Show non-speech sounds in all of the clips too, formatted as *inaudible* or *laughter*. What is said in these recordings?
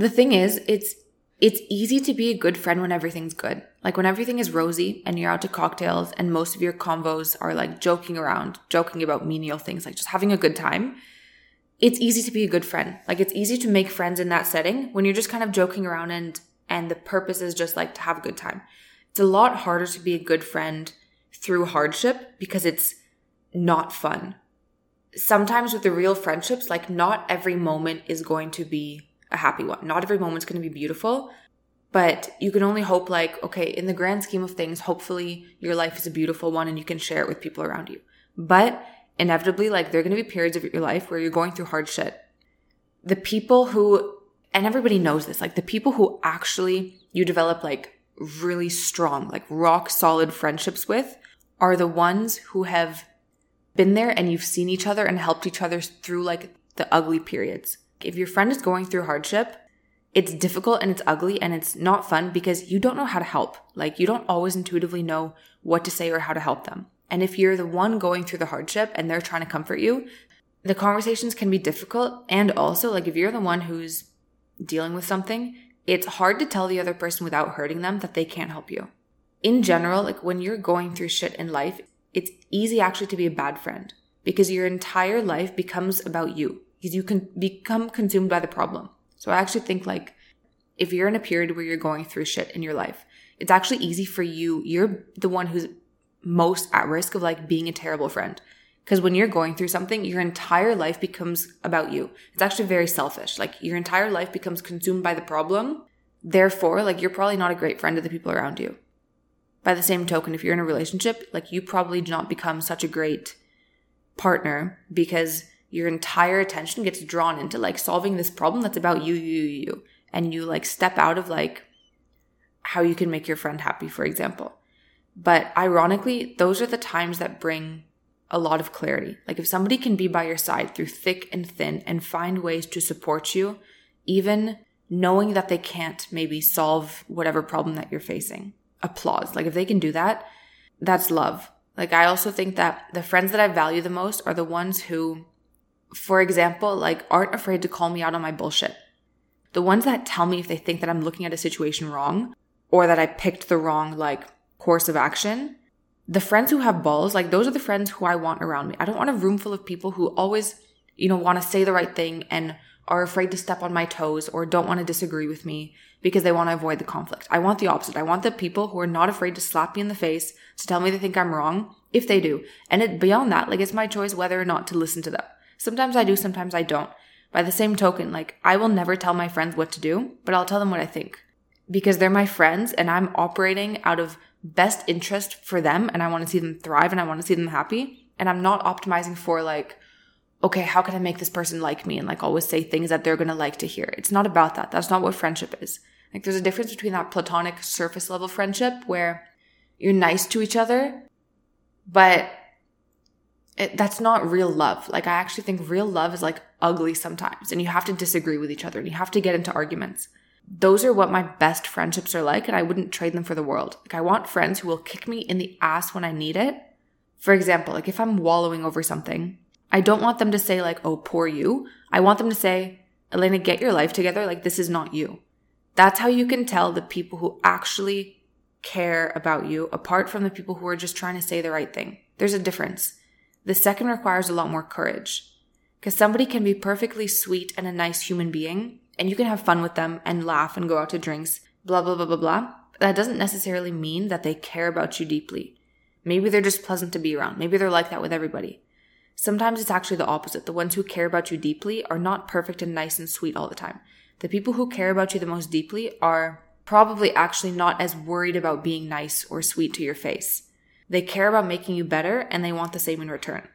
the thing is, it's it's easy to be a good friend when everything's good. Like when everything is rosy and you're out to cocktails and most of your convos are like joking around, joking about menial things, like just having a good time. It's easy to be a good friend. Like it's easy to make friends in that setting when you're just kind of joking around and and the purpose is just like to have a good time. It's a lot harder to be a good friend through hardship because it's not fun. Sometimes with the real friendships, like not every moment is going to be a happy one. Not every moment's going to be beautiful, but you can only hope like, okay, in the grand scheme of things, hopefully your life is a beautiful one and you can share it with people around you. But inevitably, like there are going to be periods of your life where you're going through hard shit. The people who, and everybody knows this, like the people who actually you develop like really strong, like rock solid friendships with are the ones who have been there and you've seen each other and helped each other through like the ugly periods. If your friend is going through hardship, it's difficult and it's ugly and it's not fun because you don't know how to help. Like you don't always intuitively know what to say or how to help them. And if you're the one going through the hardship and they're trying to comfort you, the conversations can be difficult. And also, like if you're the one who's dealing with something, it's hard to tell the other person without hurting them that they can't help you. In general, like when you're going through shit in life, it's easy actually to be a bad friend because your entire life becomes about you because you can become consumed by the problem. So I actually think like if you're in a period where you're going through shit in your life, it's actually easy for you. You're the one who's most at risk of like being a terrible friend. Because when you're going through something, your entire life becomes about you. It's actually very selfish. Like your entire life becomes consumed by the problem. Therefore, like you're probably not a great friend to the people around you. By the same token, if you're in a relationship, like you probably do not become such a great partner because your entire attention gets drawn into like solving this problem that's about you, you, you, you. and you like step out of like how you can make your friend happy, for example. But ironically, those are the times that bring a lot of clarity. Like if somebody can be by your side through thick and thin and find ways to support you, even knowing that they can't maybe solve whatever problem that you're facing. Applause. Like if they can do that, that's love. Like I also think that the friends that I value the most are the ones who for example, like aren't afraid to call me out on my bullshit. The ones that tell me if they think that I'm looking at a situation wrong or that I picked the wrong like course of action. The friends who have balls, like those are the friends who I want around me. I don't want a room full of people who always, you know, want to say the right thing and are afraid to step on my toes or don't want to disagree with me because they want to avoid the conflict. I want the opposite. I want the people who are not afraid to slap me in the face to tell me they think I'm wrong if they do. And it, beyond that, like it's my choice whether or not to listen to them. Sometimes I do, sometimes I don't. By the same token, like I will never tell my friends what to do, but I'll tell them what I think because they're my friends and I'm operating out of best interest for them and I want to see them thrive and I want to see them happy. And I'm not optimizing for like, okay, how can I make this person like me and like always say things that they're going to like to hear. It's not about that. That's not what friendship is. Like there's a difference between that platonic surface level friendship where you're nice to each other, but it, that's not real love. Like, I actually think real love is like ugly sometimes, and you have to disagree with each other and you have to get into arguments. Those are what my best friendships are like, and I wouldn't trade them for the world. Like, I want friends who will kick me in the ass when I need it. For example, like if I'm wallowing over something, I don't want them to say, like, oh, poor you. I want them to say, Elena, get your life together. Like, this is not you. That's how you can tell the people who actually care about you apart from the people who are just trying to say the right thing. There's a difference. The second requires a lot more courage. Because somebody can be perfectly sweet and a nice human being, and you can have fun with them and laugh and go out to drinks, blah, blah, blah, blah, blah. That doesn't necessarily mean that they care about you deeply. Maybe they're just pleasant to be around. Maybe they're like that with everybody. Sometimes it's actually the opposite. The ones who care about you deeply are not perfect and nice and sweet all the time. The people who care about you the most deeply are probably actually not as worried about being nice or sweet to your face. They care about making you better and they want the same in return.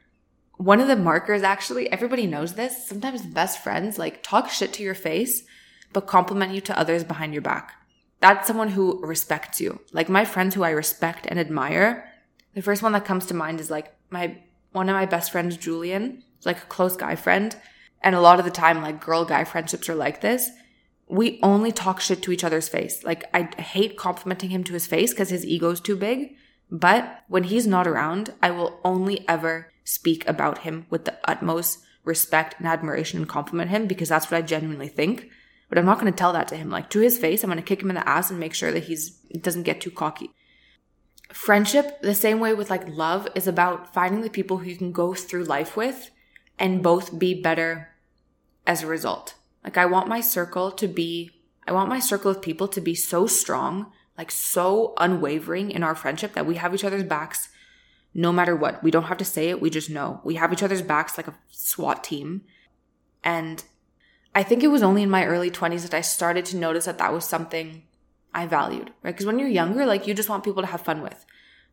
One of the markers, actually, everybody knows this. Sometimes best friends like talk shit to your face, but compliment you to others behind your back. That's someone who respects you. Like my friends who I respect and admire. The first one that comes to mind is like my, one of my best friends, Julian, like a close guy friend. And a lot of the time, like girl guy friendships are like this. We only talk shit to each other's face. Like I hate complimenting him to his face because his ego's too big. But when he's not around, I will only ever speak about him with the utmost respect and admiration and compliment him because that's what I genuinely think. But I'm not going to tell that to him. Like to his face, I'm going to kick him in the ass and make sure that he's doesn't get too cocky. Friendship, the same way with like love, is about finding the people who you can go through life with and both be better as a result. Like I want my circle to be I want my circle of people to be so strong, like so unwavering in our friendship that we have each other's backs no matter what. We don't have to say it, we just know. We have each other's backs like a SWAT team. And I think it was only in my early 20s that I started to notice that that was something I valued, right? Because when you're younger, like you just want people to have fun with.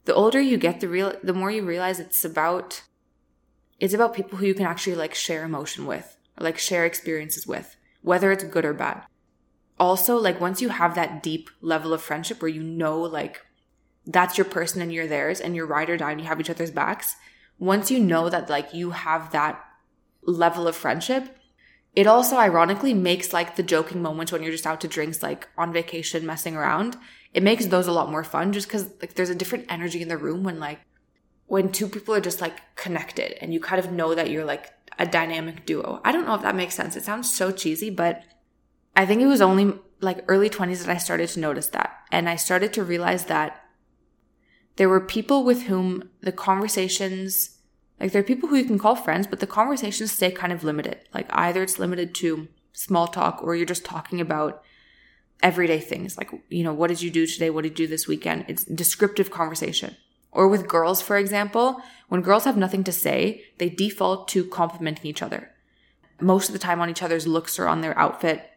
The older you get, the real, the more you realize it's about, it's about people who you can actually like share emotion with, like share experiences with, whether it's good or bad. Also, like once you have that deep level of friendship where you know, like that's your person and you're theirs and you're ride or die and you have each other's backs, once you know that like you have that level of friendship, it also ironically makes like the joking moments when you're just out to drinks, like on vacation, messing around, it makes those a lot more fun just because like there's a different energy in the room when like when two people are just like connected and you kind of know that you're like a dynamic duo. I don't know if that makes sense. It sounds so cheesy, but I think it was only like early 20s that I started to notice that. And I started to realize that there were people with whom the conversations, like there are people who you can call friends, but the conversations stay kind of limited. Like either it's limited to small talk or you're just talking about everyday things. Like, you know, what did you do today? What did you do this weekend? It's descriptive conversation. Or with girls, for example, when girls have nothing to say, they default to complimenting each other. Most of the time on each other's looks or on their outfit.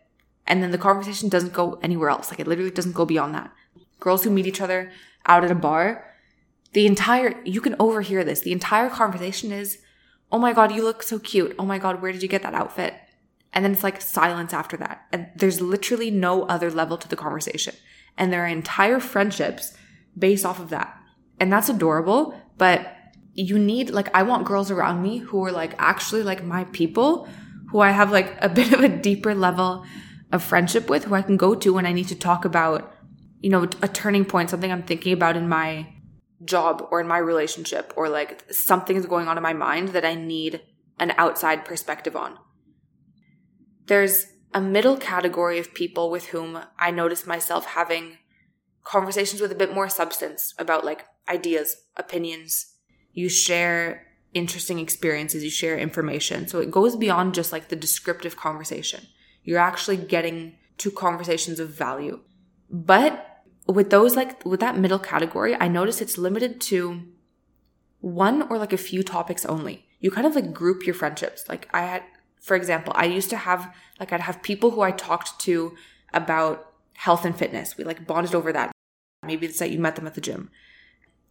And then the conversation doesn't go anywhere else. Like it literally doesn't go beyond that. Girls who meet each other out at a bar, the entire, you can overhear this. The entire conversation is, Oh my God, you look so cute. Oh my God, where did you get that outfit? And then it's like silence after that. And there's literally no other level to the conversation. And there are entire friendships based off of that. And that's adorable, but you need, like, I want girls around me who are like actually like my people, who I have like a *laughs* bit of a deeper level of friendship with, who I can go to when I need to talk about you know, a turning point, something I'm thinking about in my job or in my relationship, or like something is going on in my mind that I need an outside perspective on. There's a middle category of people with whom I notice myself having conversations with a bit more substance about like ideas, opinions. You share interesting experiences, you share information. So it goes beyond just like the descriptive conversation. You're actually getting to conversations of value. But with those like with that middle category, I notice it's limited to one or like a few topics only. You kind of like group your friendships. Like I had, for example, I used to have like I'd have people who I talked to about health and fitness. We like bonded over that. Maybe it's that you met them at the gym.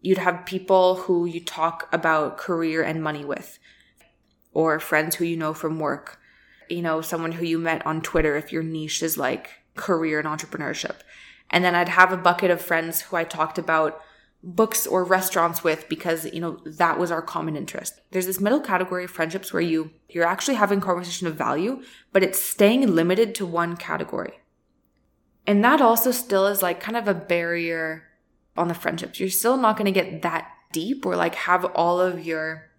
You'd have people who you talk about career and money with, or friends who you know from work. You know, someone who you met on Twitter if your niche is like career and entrepreneurship. And then I'd have a bucket of friends who I talked about books or restaurants with because, you know, that was our common interest. There's this middle category of friendships where you, you're actually having conversation of value, but it's staying limited to one category. And that also still is like kind of a barrier on the friendships. You're still not going to get that deep or like have all of your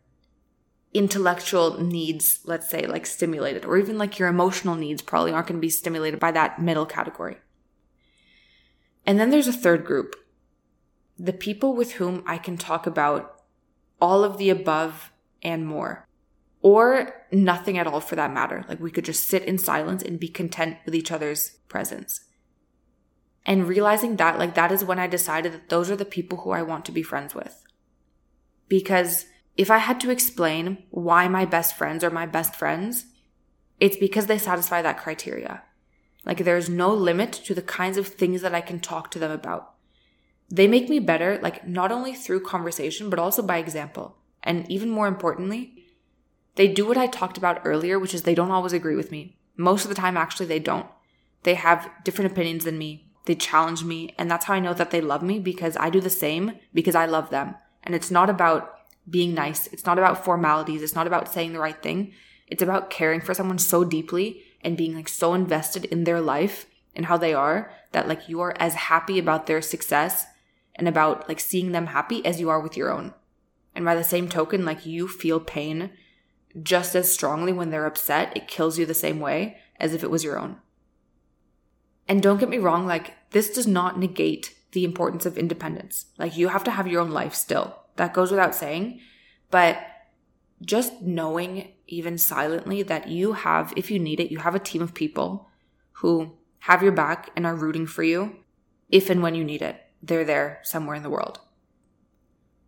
intellectual needs, let's say, like stimulated, or even like your emotional needs probably aren't going to be stimulated by that middle category. And then there's a third group the people with whom I can talk about all of the above and more, or nothing at all for that matter. Like we could just sit in silence and be content with each other's presence. And realizing that, like, that is when I decided that those are the people who I want to be friends with. Because if I had to explain why my best friends are my best friends, it's because they satisfy that criteria. Like there's no limit to the kinds of things that I can talk to them about. They make me better, like not only through conversation, but also by example. And even more importantly, they do what I talked about earlier, which is they don't always agree with me. Most of the time, actually, they don't. They have different opinions than me. They challenge me. And that's how I know that they love me because I do the same because I love them. And it's not about being nice. It's not about formalities. It's not about saying the right thing. It's about caring for someone so deeply and being like so invested in their life and how they are that like you are as happy about their success and about like seeing them happy as you are with your own. And by the same token, like you feel pain just as strongly when they're upset. It kills you the same way as if it was your own. And don't get me wrong, like, this does not negate the importance of independence. Like, you have to have your own life still. That goes without saying. But just knowing, even silently, that you have, if you need it, you have a team of people who have your back and are rooting for you if and when you need it. They're there somewhere in the world.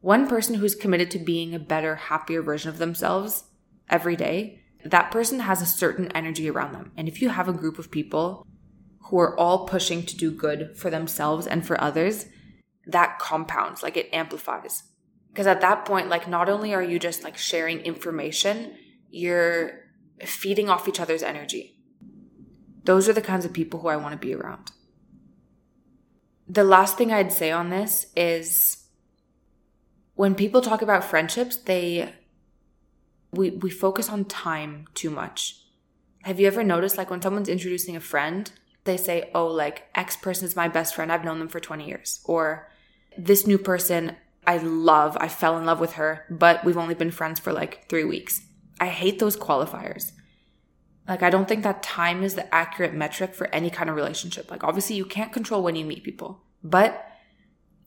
One person who's committed to being a better, happier version of themselves every day, that person has a certain energy around them. And if you have a group of people who are all pushing to do good for themselves and for others, that compounds, like it amplifies. Because at that point, like not only are you just like sharing information, you're feeding off each other's energy. Those are the kinds of people who I want to be around. The last thing I'd say on this is when people talk about friendships, they we we focus on time too much. Have you ever noticed like when someone's introducing a friend, they say, "Oh, like X person is my best friend. I've known them for 20 years." Or this new person I love, I fell in love with her, but we've only been friends for like 3 weeks. I hate those qualifiers. Like I don't think that time is the accurate metric for any kind of relationship. Like obviously you can't control when you meet people, but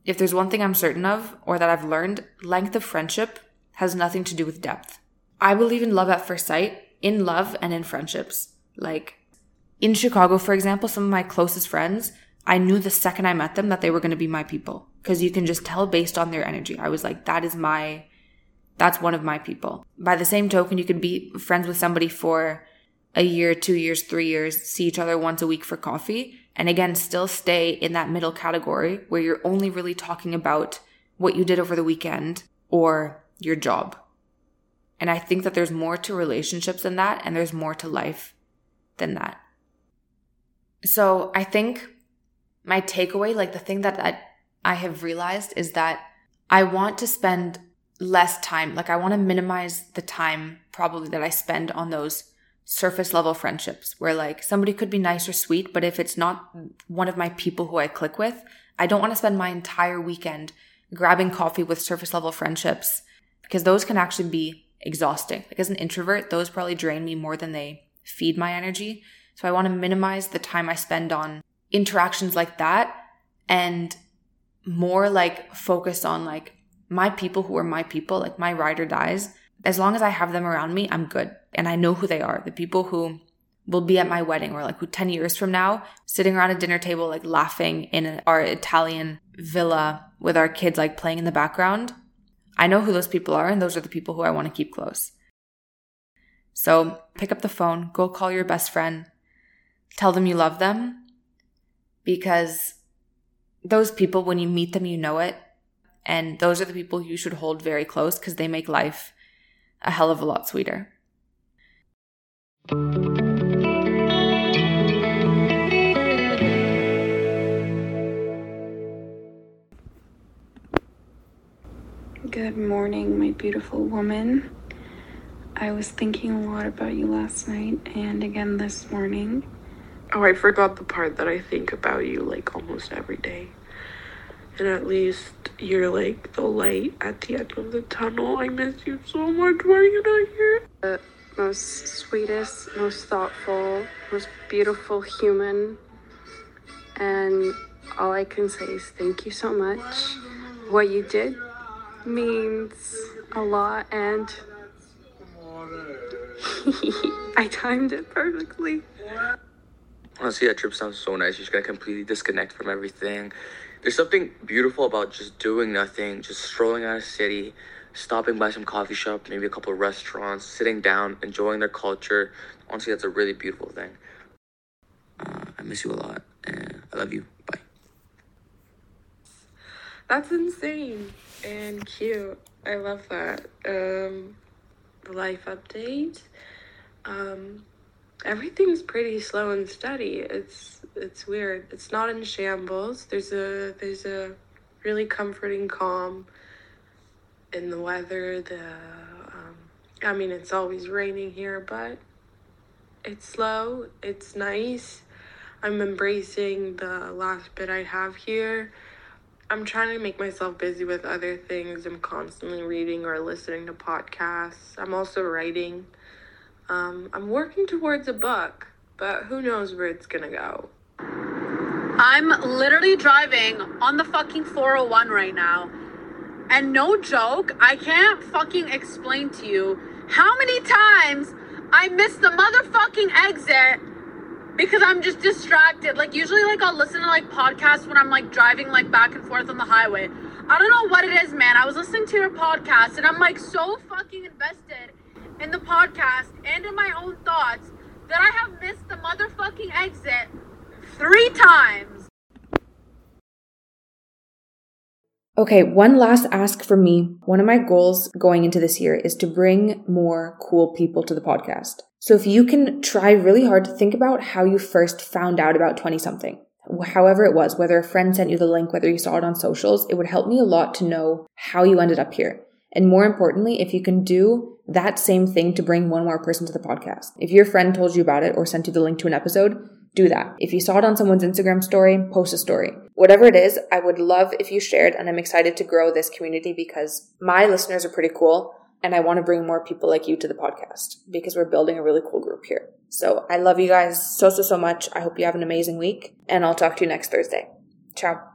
if there's one thing I'm certain of or that I've learned, length of friendship has nothing to do with depth. I believe in love at first sight, in love and in friendships. Like in Chicago, for example, some of my closest friends, I knew the second I met them that they were going to be my people because you can just tell based on their energy. I was like, that is my, that's one of my people. By the same token, you could be friends with somebody for a year, two years, three years, see each other once a week for coffee, and again, still stay in that middle category where you're only really talking about what you did over the weekend or your job. And I think that there's more to relationships than that, and there's more to life than that. So I think my takeaway, like the thing that I, I have realized is that I want to spend less time, like I want to minimize the time probably that I spend on those surface level friendships where like somebody could be nice or sweet, but if it's not one of my people who I click with, I don't want to spend my entire weekend grabbing coffee with surface level friendships because those can actually be exhausting. Like as an introvert, those probably drain me more than they feed my energy. So I want to minimize the time I spend on interactions like that and more like focus on like my people who are my people, like my ride or dies. As long as I have them around me, I'm good and I know who they are. The people who will be at my wedding or like who 10 years from now sitting around a dinner table like laughing in our Italian villa with our kids like playing in the background. I know who those people are and those are the people who I want to keep close. So pick up the phone, go call your best friend, tell them you love them because those people, when you meet them, you know it. And those are the people you should hold very close because they make life a hell of a lot sweeter. Good morning, my beautiful woman. I was thinking a lot about you last night and again this morning. Oh, I forgot the part that I think about you like almost every day. And at least you're like the light at the end of the tunnel. I miss you so much. Why are you not here? Uh, most sweetest, most thoughtful, most beautiful human. And all I can say is thank you so much. What you did means a lot, and *laughs* I timed it perfectly. Honestly, that trip sounds so nice. You're just gonna completely disconnect from everything. There's something beautiful about just doing nothing, just strolling out of city, stopping by some coffee shop, maybe a couple restaurants, sitting down, enjoying their culture. Honestly, that's a really beautiful thing. Uh, I miss you a lot, and I love you. Bye. That's insane and cute. I love that. Um, the life update. Um, everything's pretty slow and steady. It's it's weird. It's not in shambles. There's a there's a really comforting calm in the weather. The um, I mean, it's always raining here, but it's slow. It's nice. I'm embracing the last bit I have here. I'm trying to make myself busy with other things. I'm constantly reading or listening to podcasts. I'm also writing. Um, I'm working towards a book, but who knows where it's gonna go. I'm literally driving on the fucking 401 right now. And no joke, I can't fucking explain to you how many times I missed the motherfucking exit because I'm just distracted. Like usually like I'll listen to like podcasts when I'm like driving like back and forth on the highway. I don't know what it is, man. I was listening to your podcast and I'm like so fucking invested in the podcast and in my own thoughts that I have missed the motherfucking exit three times. Okay, one last ask from me. One of my goals going into this year is to bring more cool people to the podcast. So if you can try really hard to think about how you first found out about 20 something, however it was, whether a friend sent you the link, whether you saw it on socials, it would help me a lot to know how you ended up here. And more importantly, if you can do that same thing to bring one more person to the podcast. If your friend told you about it or sent you the link to an episode, do that. If you saw it on someone's Instagram story, post a story. Whatever it is, I would love if you shared and I'm excited to grow this community because my listeners are pretty cool and I want to bring more people like you to the podcast because we're building a really cool group here. So I love you guys so, so, so much. I hope you have an amazing week and I'll talk to you next Thursday. Ciao.